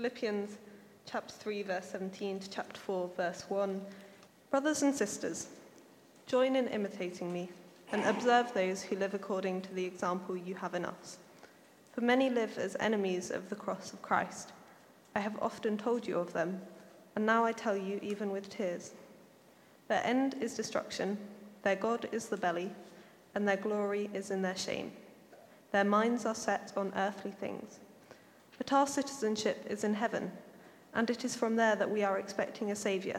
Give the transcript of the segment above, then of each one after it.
Philippians chapter 3, verse 17 to chapter 4, verse 1. Brothers and sisters, join in imitating me and observe those who live according to the example you have in us. For many live as enemies of the cross of Christ. I have often told you of them, and now I tell you even with tears. Their end is destruction, their God is the belly, and their glory is in their shame. Their minds are set on earthly things. But our citizenship is in heaven, and it is from there that we are expecting a Saviour,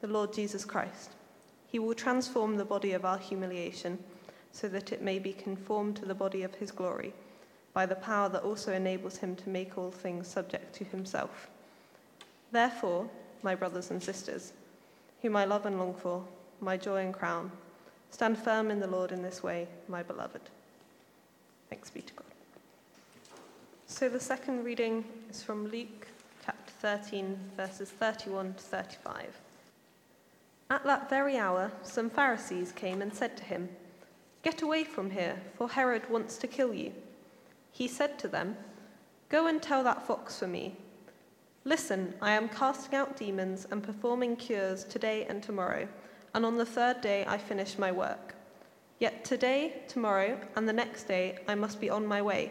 the Lord Jesus Christ. He will transform the body of our humiliation so that it may be conformed to the body of his glory, by the power that also enables him to make all things subject to himself. Therefore, my brothers and sisters, whom I love and long for, my joy and crown, stand firm in the Lord in this way, my beloved. Thanks be to God. So the second reading is from Luke chapter 13, verses 31 to 35. At that very hour, some Pharisees came and said to him, Get away from here, for Herod wants to kill you. He said to them, Go and tell that fox for me. Listen, I am casting out demons and performing cures today and tomorrow, and on the third day I finish my work. Yet today, tomorrow, and the next day I must be on my way,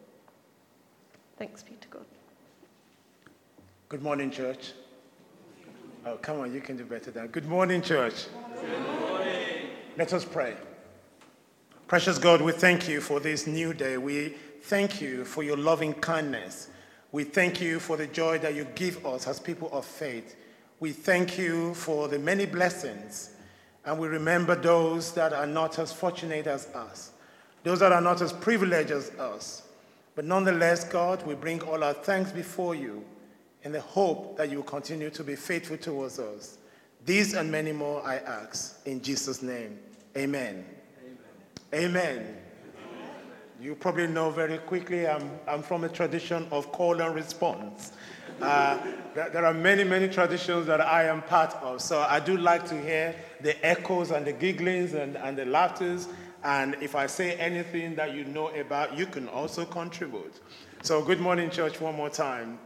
Thanks be to God. Good morning, church. Oh, come on, you can do better than. Good morning, church. Good morning. Let us pray. Precious God, we thank you for this new day. We thank you for your loving kindness. We thank you for the joy that you give us as people of faith. We thank you for the many blessings. And we remember those that are not as fortunate as us, those that are not as privileged as us. But nonetheless, God, we bring all our thanks before you in the hope that you will continue to be faithful towards us. These and many more I ask. In Jesus' name, amen. Amen. You probably know very quickly I'm, I'm from a tradition of call and response. Uh, there are many, many traditions that I am part of. So I do like to hear the echoes and the gigglings and, and the laughters. And if I say anything that you know about, you can also contribute. So, good morning, church, one more time.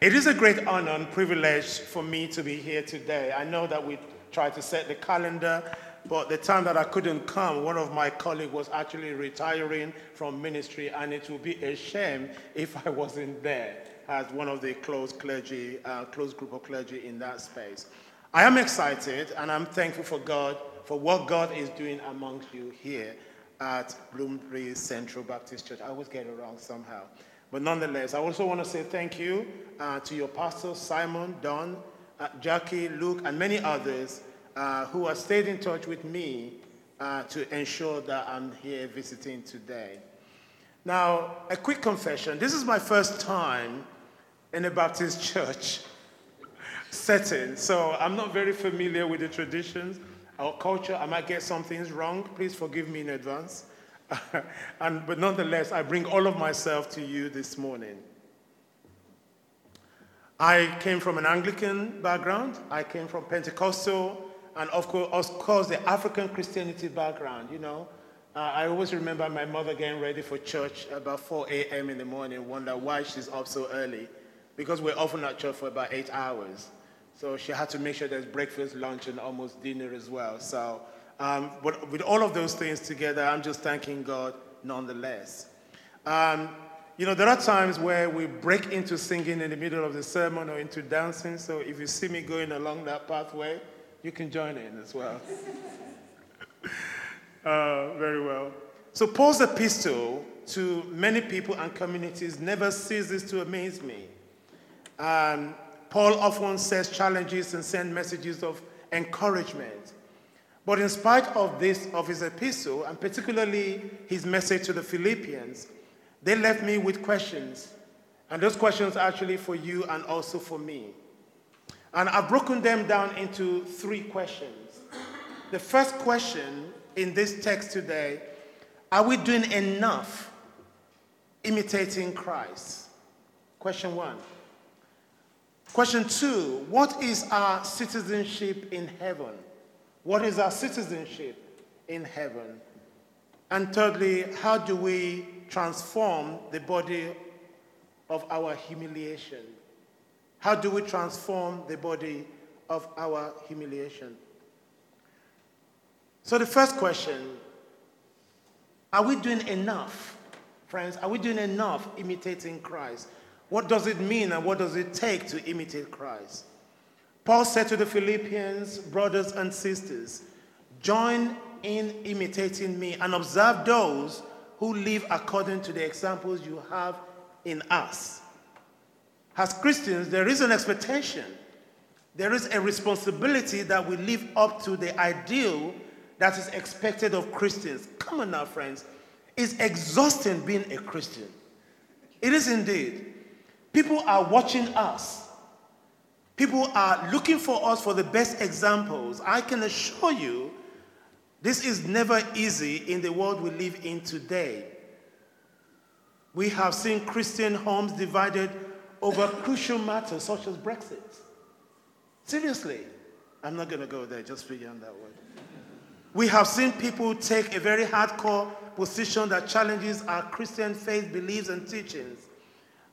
It is a great honor and privilege for me to be here today. I know that we tried to set the calendar but the time that I couldn't come, one of my colleagues was actually retiring from ministry, and it would be a shame if I wasn't there as one of the close clergy, uh, close group of clergy in that space. I am excited, and I'm thankful for God for what God is doing amongst you here at Bloomsbury Central Baptist Church. I always get it wrong somehow. But nonetheless, I also want to say thank you uh, to your pastors, Simon, Don, uh, Jackie, Luke, and many others uh, who have stayed in touch with me uh, to ensure that I'm here visiting today. Now, a quick confession this is my first time in a Baptist church setting, so I'm not very familiar with the traditions or culture. I might get some things wrong. Please forgive me in advance. and, but nonetheless, I bring all of myself to you this morning. I came from an Anglican background. I came from Pentecostal and of course, of course, the African Christianity background, you know. Uh, I always remember my mother getting ready for church about 4 a.m. in the morning, wonder why she's up so early, because we're often at church for about eight hours. So she had to make sure there's breakfast, lunch, and almost dinner as well. So, um, but with all of those things together, I'm just thanking God nonetheless. Um, you know, there are times where we break into singing in the middle of the sermon or into dancing. So if you see me going along that pathway, you can join in as well. uh, very well. So, Paul's epistle to many people and communities never ceases to amaze me. Um, Paul often says challenges and sends messages of encouragement. But in spite of this, of his epistle, and particularly his message to the Philippians, they left me with questions And those questions are actually for you and also for me. And I've broken them down into three questions. The first question in this text today are we doing enough imitating Christ? Question one. Question two What is our citizenship in heaven? What is our citizenship in heaven? And thirdly, how do we transform the body of our humiliation? How do we transform the body of our humiliation? So, the first question are we doing enough, friends? Are we doing enough imitating Christ? What does it mean and what does it take to imitate Christ? Paul said to the Philippians, brothers and sisters, join in imitating me and observe those who live according to the examples you have in us. As Christians, there is an expectation, there is a responsibility that we live up to the ideal that is expected of Christians. Come on now, friends. It's exhausting being a Christian. It is indeed. People are watching us. People are looking for us for the best examples. I can assure you, this is never easy in the world we live in today. We have seen Christian homes divided over crucial matters such as Brexit. Seriously, I'm not going to go there, just beyond that word. We have seen people take a very hardcore position that challenges our Christian faith beliefs and teachings.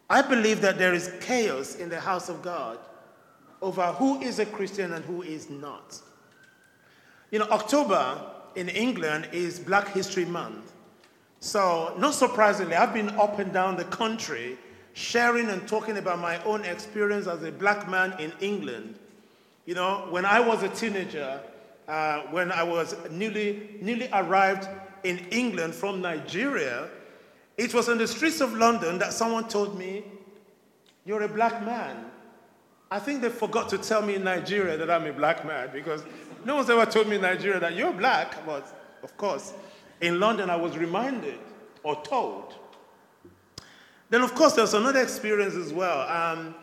I believe that there is chaos in the house of God over who is a Christian and who is not. You know, October in England is Black History Month. So, not surprisingly, I've been up and down the country sharing and talking about my own experience as a black man in England. You know, when I was a teenager, uh, when I was newly, newly arrived in England from Nigeria, it was on the streets of London that someone told me, You're a black man. I think they forgot to tell me in Nigeria that I'm a black man because no one's ever told me in Nigeria that you're black. But of course, in London, I was reminded or told. Then, of course, there's another experience as well. Um,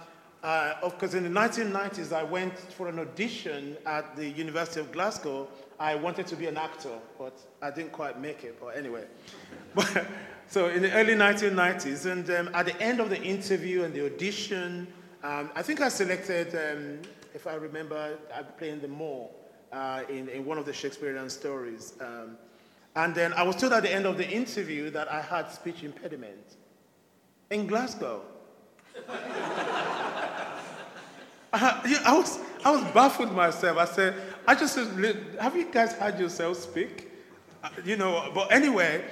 uh, of course, in the 1990s, I went for an audition at the University of Glasgow. I wanted to be an actor, but I didn't quite make it. But anyway, but, so in the early 1990s, and um, at the end of the interview and the audition, um, I think I selected, um, if I remember, I playing the Moor uh, in, in one of the Shakespearean stories. Um, and then I was told at the end of the interview that I had speech impediment in Glasgow. I, I, was, I was baffled myself. I said, I just said, have you guys heard yourself speak? Uh, you know, but anyway,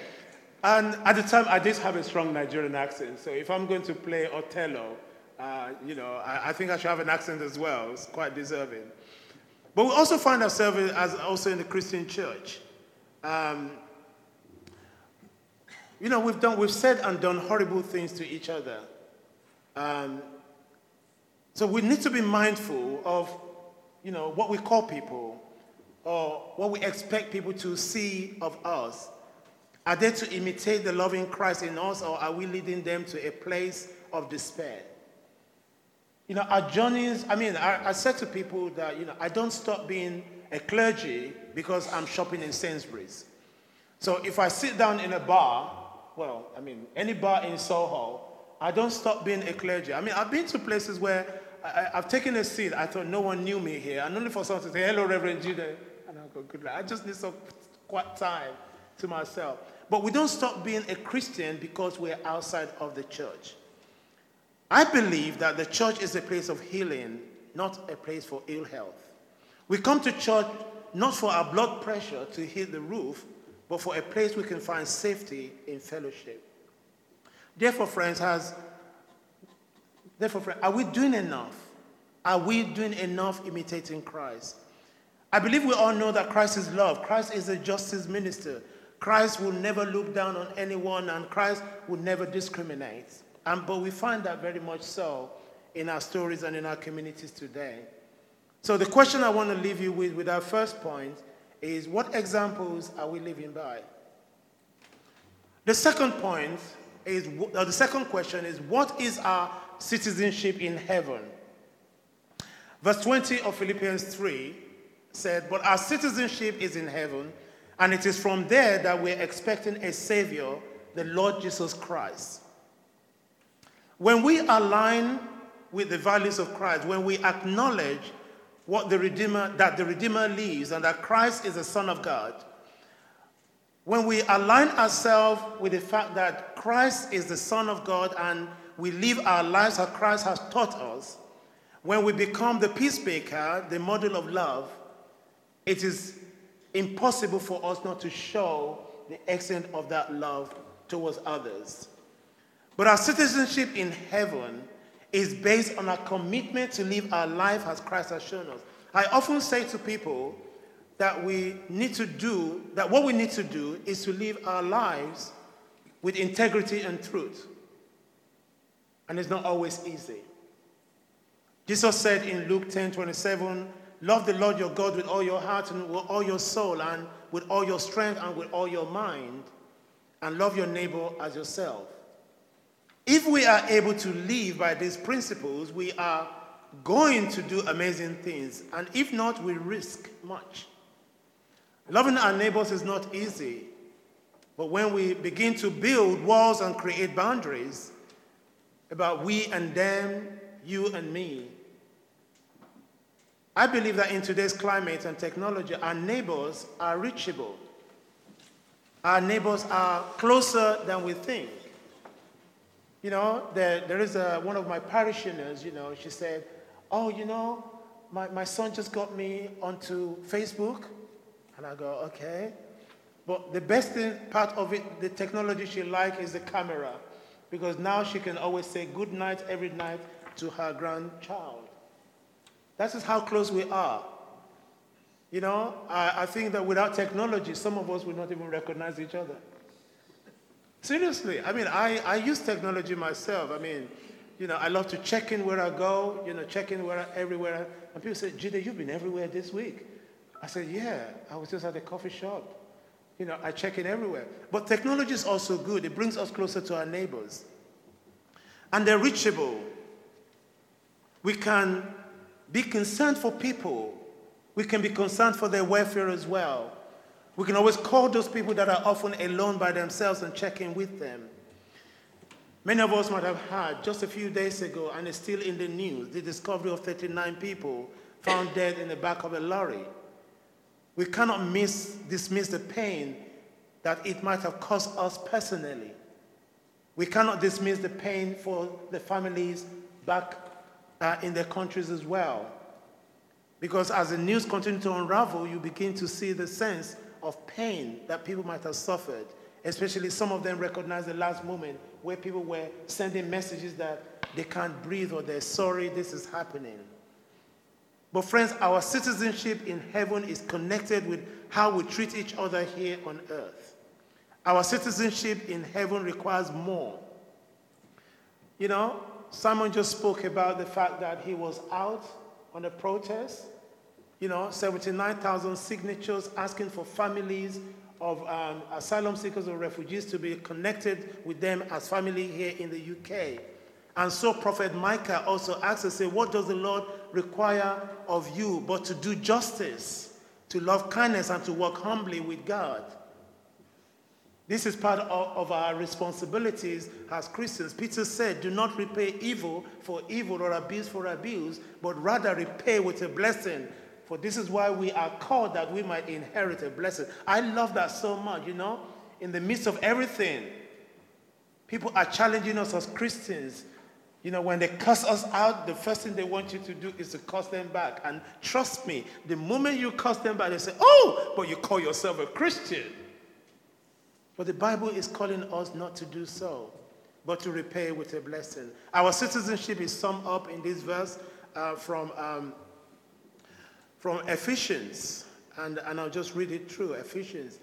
and at the time I did have a strong Nigerian accent. So if I'm going to play Othello, uh, you know, I, I, think I should have an accent as well. It's quite deserving. But we also find ourselves as also in the Christian church. Um, you know, we've done, we've said and done horrible things to each other. Um, so we need to be mindful of, you know, what we call people or what we expect people to see of us. Are they to imitate the loving Christ in us or are we leading them to a place of despair? You know, our journeys, I mean, I, I said to people that, you know, I don't stop being a clergy because I'm shopping in Sainsbury's. So if I sit down in a bar, well, I mean, any bar in Soho, I don't stop being a clergy. I mean, I've been to places where I, have taken a seat. I thought no one knew me here. And only for someone to say, hello, Reverend Judah. And I go, good luck. I just need some quiet time to myself. But we don't stop being a Christian because we're outside of the church. I believe that the church is a place of healing, not a place for ill health. We come to church not for our blood pressure to hit the roof, but for a place we can find safety in fellowship. Therefore, friends, has therefore, friends, are we doing enough? Are we doing enough imitating Christ? I believe we all know that Christ is love. Christ is a justice minister. Christ will never look down on anyone, and Christ will never discriminate. And, but we find that very much so in our stories and in our communities today. So, the question I want to leave you with, with our first point, is what examples are we living by? The second point is, or the second question is, what is our citizenship in heaven. Verse 20 of Philippians 3 said, But our citizenship is in heaven, and it is from there that we're expecting a Savior, the Lord Jesus Christ. When we align with the values of Christ, when we acknowledge what the Redeemer, that the Redeemer lives and that Christ is the Son of God, when we align ourselves with the fact that Christ is the Son of God and we live our lives as Christ has taught us, when we become the peacemaker, the model of love, it is impossible for us not to show the extent of that love towards others. But our citizenship in heaven is based on our commitment to live our life as Christ has shown us. I often say to people that we need to do, that what we need to do is to live our lives with integrity and truth. And it's not always easy. Jesus said in Luke 10 27, Love the Lord your God with all your heart and with all your soul and with all your strength and with all your mind, and love your neighbor as yourself. If we are able to live by these principles, we are going to do amazing things. And if not, we risk much. Loving our neighbors is not easy. But when we begin to build walls and create boundaries about we and them, you and me, I believe that in today's climate and technology, our neighbors are reachable. Our neighbors are closer than we think. You know, there, there is a, one of my parishioners, you know, she said, Oh, you know, my, my son just got me onto Facebook. And I go, Okay. But the best thing, part of it, the technology she likes is the camera. Because now she can always say good night every night to her grandchild. That is how close we are. You know, I, I think that without technology, some of us would not even recognize each other. Seriously, I mean, I, I use technology myself. I mean, you know, I love to check in where I go, you know, check in where I, everywhere. And people say, Jide, you've been everywhere this week. I said, yeah, I was just at a coffee shop. You know, I check in everywhere. But technology is also good. It brings us closer to our neighbors. And they're reachable. We can be concerned for people. We can be concerned for their welfare as well. We can always call those people that are often alone by themselves and check in with them. Many of us might have heard just a few days ago, and it's still in the news, the discovery of 39 people found dead in the back of a lorry. We cannot miss, dismiss the pain that it might have caused us personally. We cannot dismiss the pain for the families back uh, in their countries as well. Because as the news continues to unravel, you begin to see the sense of pain that people might have suffered, especially some of them recognize the last moment where people were sending messages that they can't breathe or they're sorry this is happening. But, friends, our citizenship in heaven is connected with how we treat each other here on earth. Our citizenship in heaven requires more. You know, Simon just spoke about the fact that he was out on a protest you know, 79,000 signatures asking for families of um, asylum seekers or refugees to be connected with them as family here in the UK. And so Prophet Micah also asks us, say, what does the Lord require of you but to do justice, to love kindness, and to work humbly with God? This is part of, our responsibilities as Christians. Peter said, Do not repay evil for evil or abuse for abuse, but rather repay with a blessing for this is why we are called that we might inherit a blessing. I love that so much, you know. In the midst of everything, people are challenging us as Christians. You know, when they cuss us out, the first thing they want you to do is to cuss them back. And trust me, the moment you cuss them back, they say, Oh, but you call yourself a Christian. But the Bible is calling us not to do so, but to repay with a blessing. Our citizenship is summed up in this verse uh, from um, from Ephesians, and, and I'll just read it through Ephesians.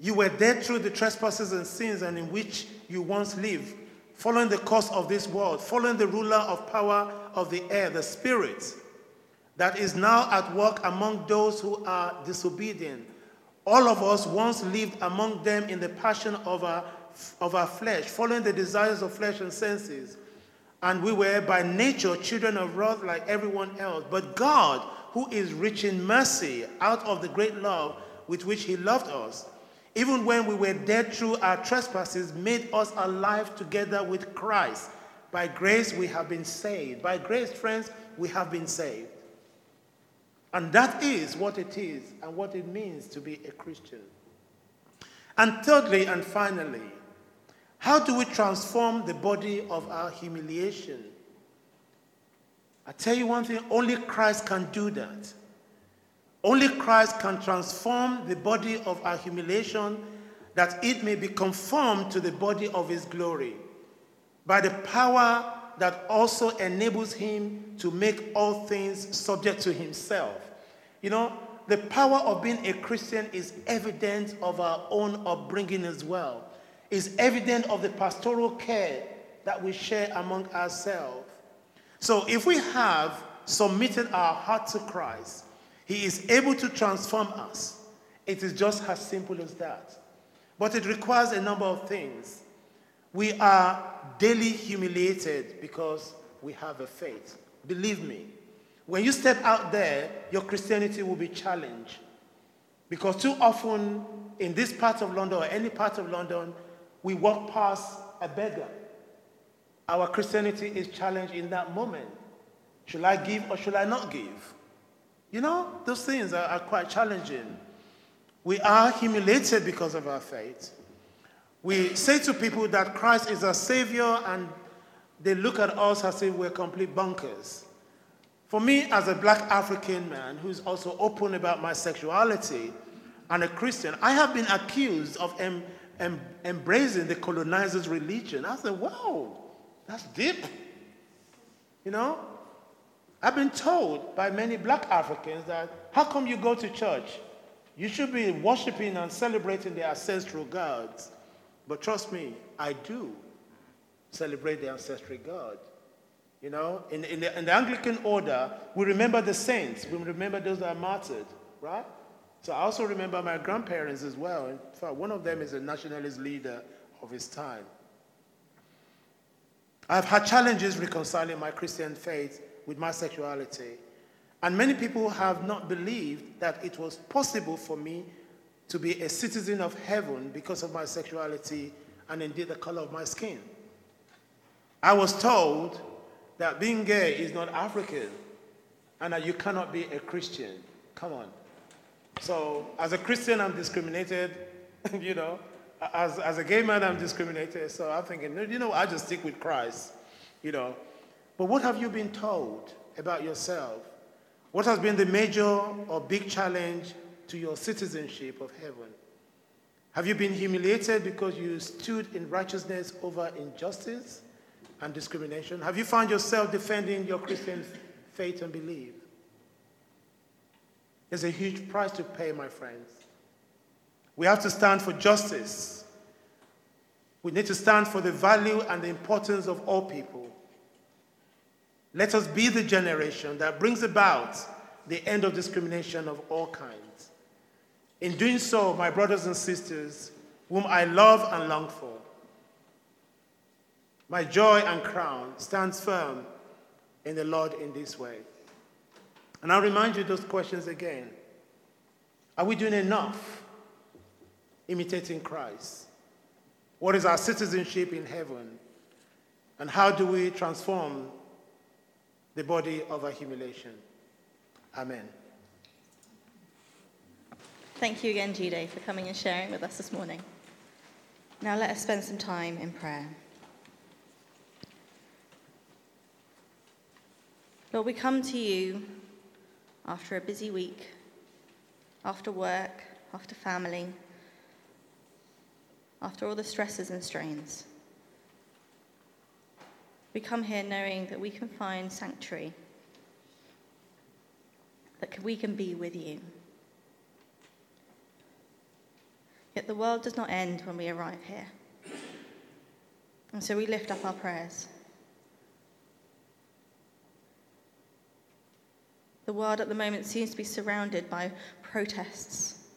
You were dead through the trespasses and sins and in which you once lived, following the course of this world, following the ruler of power of the air, the spirit, that is now at work among those who are disobedient. All of us once lived among them in the passion of our, of our flesh, following the desires of flesh and senses and we were by nature children of wrath like everyone else. But God, who is rich in mercy, out of the great love with which He loved us, even when we were dead through our trespasses, made us alive together with Christ. By grace we have been saved. By grace, friends, we have been saved. And that is what it is and what it means to be a Christian. And thirdly and finally, how do we transform the body of our humiliation? I tell you one thing only Christ can do that. Only Christ can transform the body of our humiliation that it may be conformed to the body of his glory by the power that also enables him to make all things subject to himself. You know, the power of being a Christian is evident of our own upbringing as well. Is evident of the pastoral care that we share among ourselves. So if we have submitted our heart to Christ, he is able to transform us. It is just as simple as that. But it requires a number of things. We are daily humiliated because we have a faith. Believe me, when you step out there, your Christianity will be challenged. Because too often in this part of London or any part of London, we walk past a beggar. Our Christianity is challenged in that moment. Should I give or should I not give? You know, those things are, are quite challenging. We are humiliated because of our faith. We say to people that Christ is our Savior, and they look at us as if we're complete bunkers. For me, as a black African man who's also open about my sexuality and a Christian, I have been accused of em- em- embracing the colonizer's religion. I said, wow, that's deep. You know? I've been told by many black Africans that how come you go to church? You should be worshiping and celebrating the ancestral gods. But trust me, I do celebrate the ancestral God. You know, in, in, the, in the Anglican order, we remember the saints, we remember those that are martyred, right? So I also remember my grandparents as well. In fact, one of them is a nationalist leader of his time. I've had challenges reconciling my Christian faith with my sexuality. And many people have not believed that it was possible for me to be a citizen of heaven because of my sexuality and indeed the color of my skin. I was told that being gay is not African and that you cannot be a Christian. Come on. So, as a Christian, I'm discriminated, you know. As, as a gay man, I'm discriminated. So I'm thinking, you know, I just stick with Christ, you know. But what have you been told about yourself? What has been the major or big challenge to your citizenship of heaven? Have you been humiliated because you stood in righteousness over injustice and discrimination? Have you found yourself defending your Christian faith and belief? There's a huge price to pay, my friends. We have to stand for justice. We need to stand for the value and the importance of all people. Let us be the generation that brings about the end of discrimination of all kinds. In doing so, my brothers and sisters, whom I love and long for, my joy and crown stands firm in the Lord in this way. And I'll remind you those questions again. Are we doing enough imitating Christ? What is our citizenship in heaven? And how do we transform the body of our humiliation? Amen. Thank you again, Jude, for coming and sharing with us this morning. Now let us spend some time in prayer. Lord, we come to you after a busy week, after work, after family, after all the stresses and strains. We come here knowing that we can find sanctuary, that we can be with you. Yet the world does not end when we arrive here. And so we lift up our prayers. The world at the moment seems to be surrounded by protests.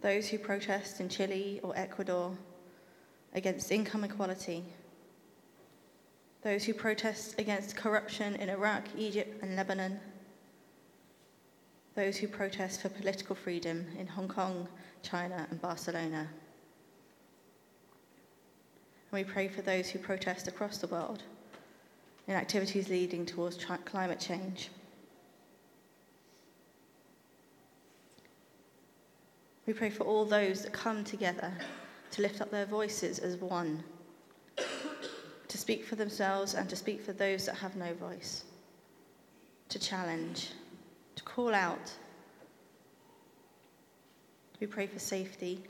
Those who protest in Chile or Ecuador against income equality. those who protest against corruption in Iraq, Egypt, and Lebanon, those who protest for political freedom in Hong Kong, China, and Barcelona. And we pray for those who protest across the world in activities leading towards climate change. We pray for all those that come together to lift up their voices as one, to speak for themselves and to speak for those that have no voice, to challenge, to call out. We pray for safety.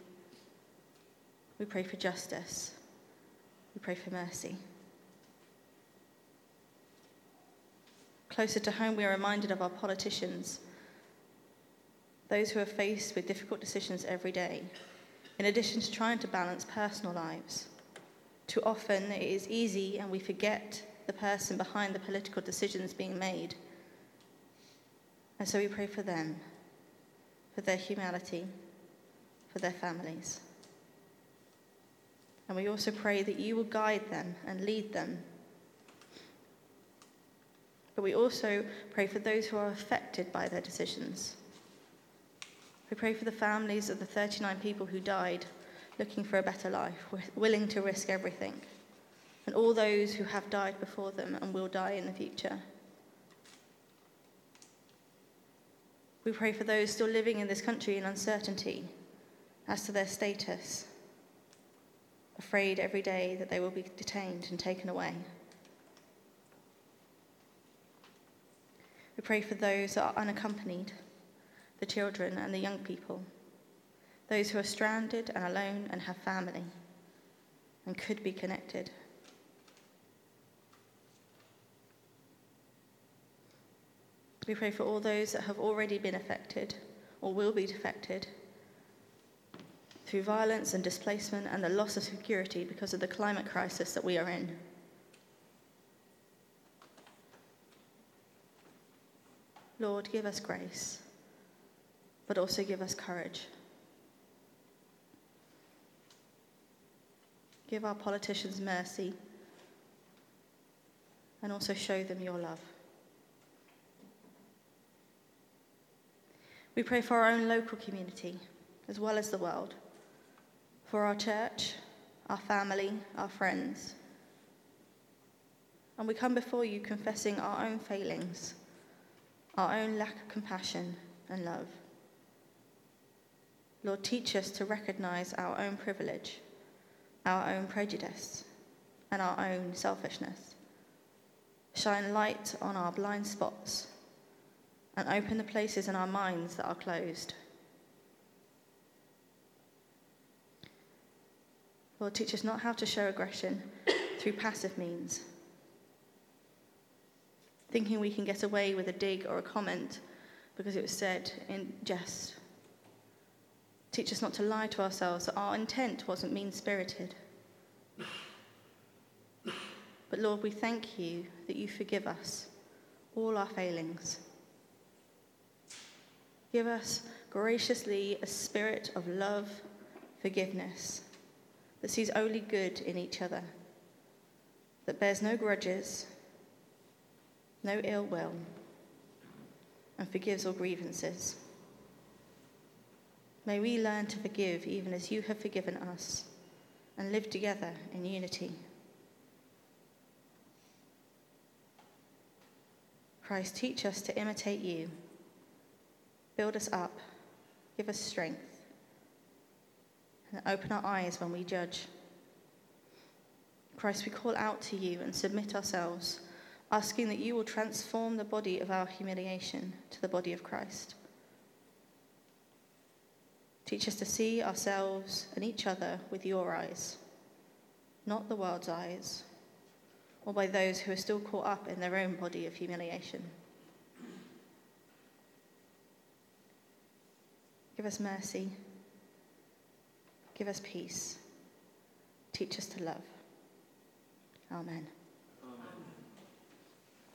We pray for justice. We pray for mercy. Closer to home, we are reminded of our politicians, those who are faced with difficult decisions every day, in addition to trying to balance personal lives. Too often, it is easy and we forget the person behind the political decisions being made. And so we pray for them, for their humanity, for their families. And we also pray that you will guide them and lead them. But we also pray for those who are affected by their decisions. We pray for the families of the 39 people who died looking for a better life, willing to risk everything, and all those who have died before them and will die in the future. We pray for those still living in this country in uncertainty as to their status afraid every day that they will be detained and taken away. We pray for those that are unaccompanied, the children and the young people, those who are stranded and alone and have family and could be connected. We pray for all those that have already been affected or will be affected through violence and displacement and the loss of security because of the climate crisis that we are in. Lord, give us grace, but also give us courage. Give our politicians mercy and also show them your love. We pray for our own local community as well as the world for our church, our family, our friends. And we come before you confessing our own failings, our own lack of compassion and love. Lord, teach us to recognize our own privilege, our own prejudice, and our own selfishness. Shine light on our blind spots and open the places in our minds that are closed. Lord, teach us not how to show aggression through passive means. Thinking we can get away with a dig or a comment because it was said in jest. Teach us not to lie to ourselves that our intent wasn't mean spirited. But Lord, we thank you that you forgive us all our failings. Give us graciously a spirit of love, forgiveness, that sees only good in each other, that bears no grudges, no ill will, and forgives all grievances. May we learn to forgive even as you have forgiven us and live together in unity. Christ, teach us to imitate you. Build us up. Give us strength and open our eyes when we judge. Christ, we call out to you and submit ourselves, asking that you will transform the body of our humiliation to the body of Christ. Teach us to see ourselves and each other with your eyes, not the world's eyes, or by those who are still caught up in their own body of humiliation. Give us mercy. Give us peace. Teach us to love. Amen.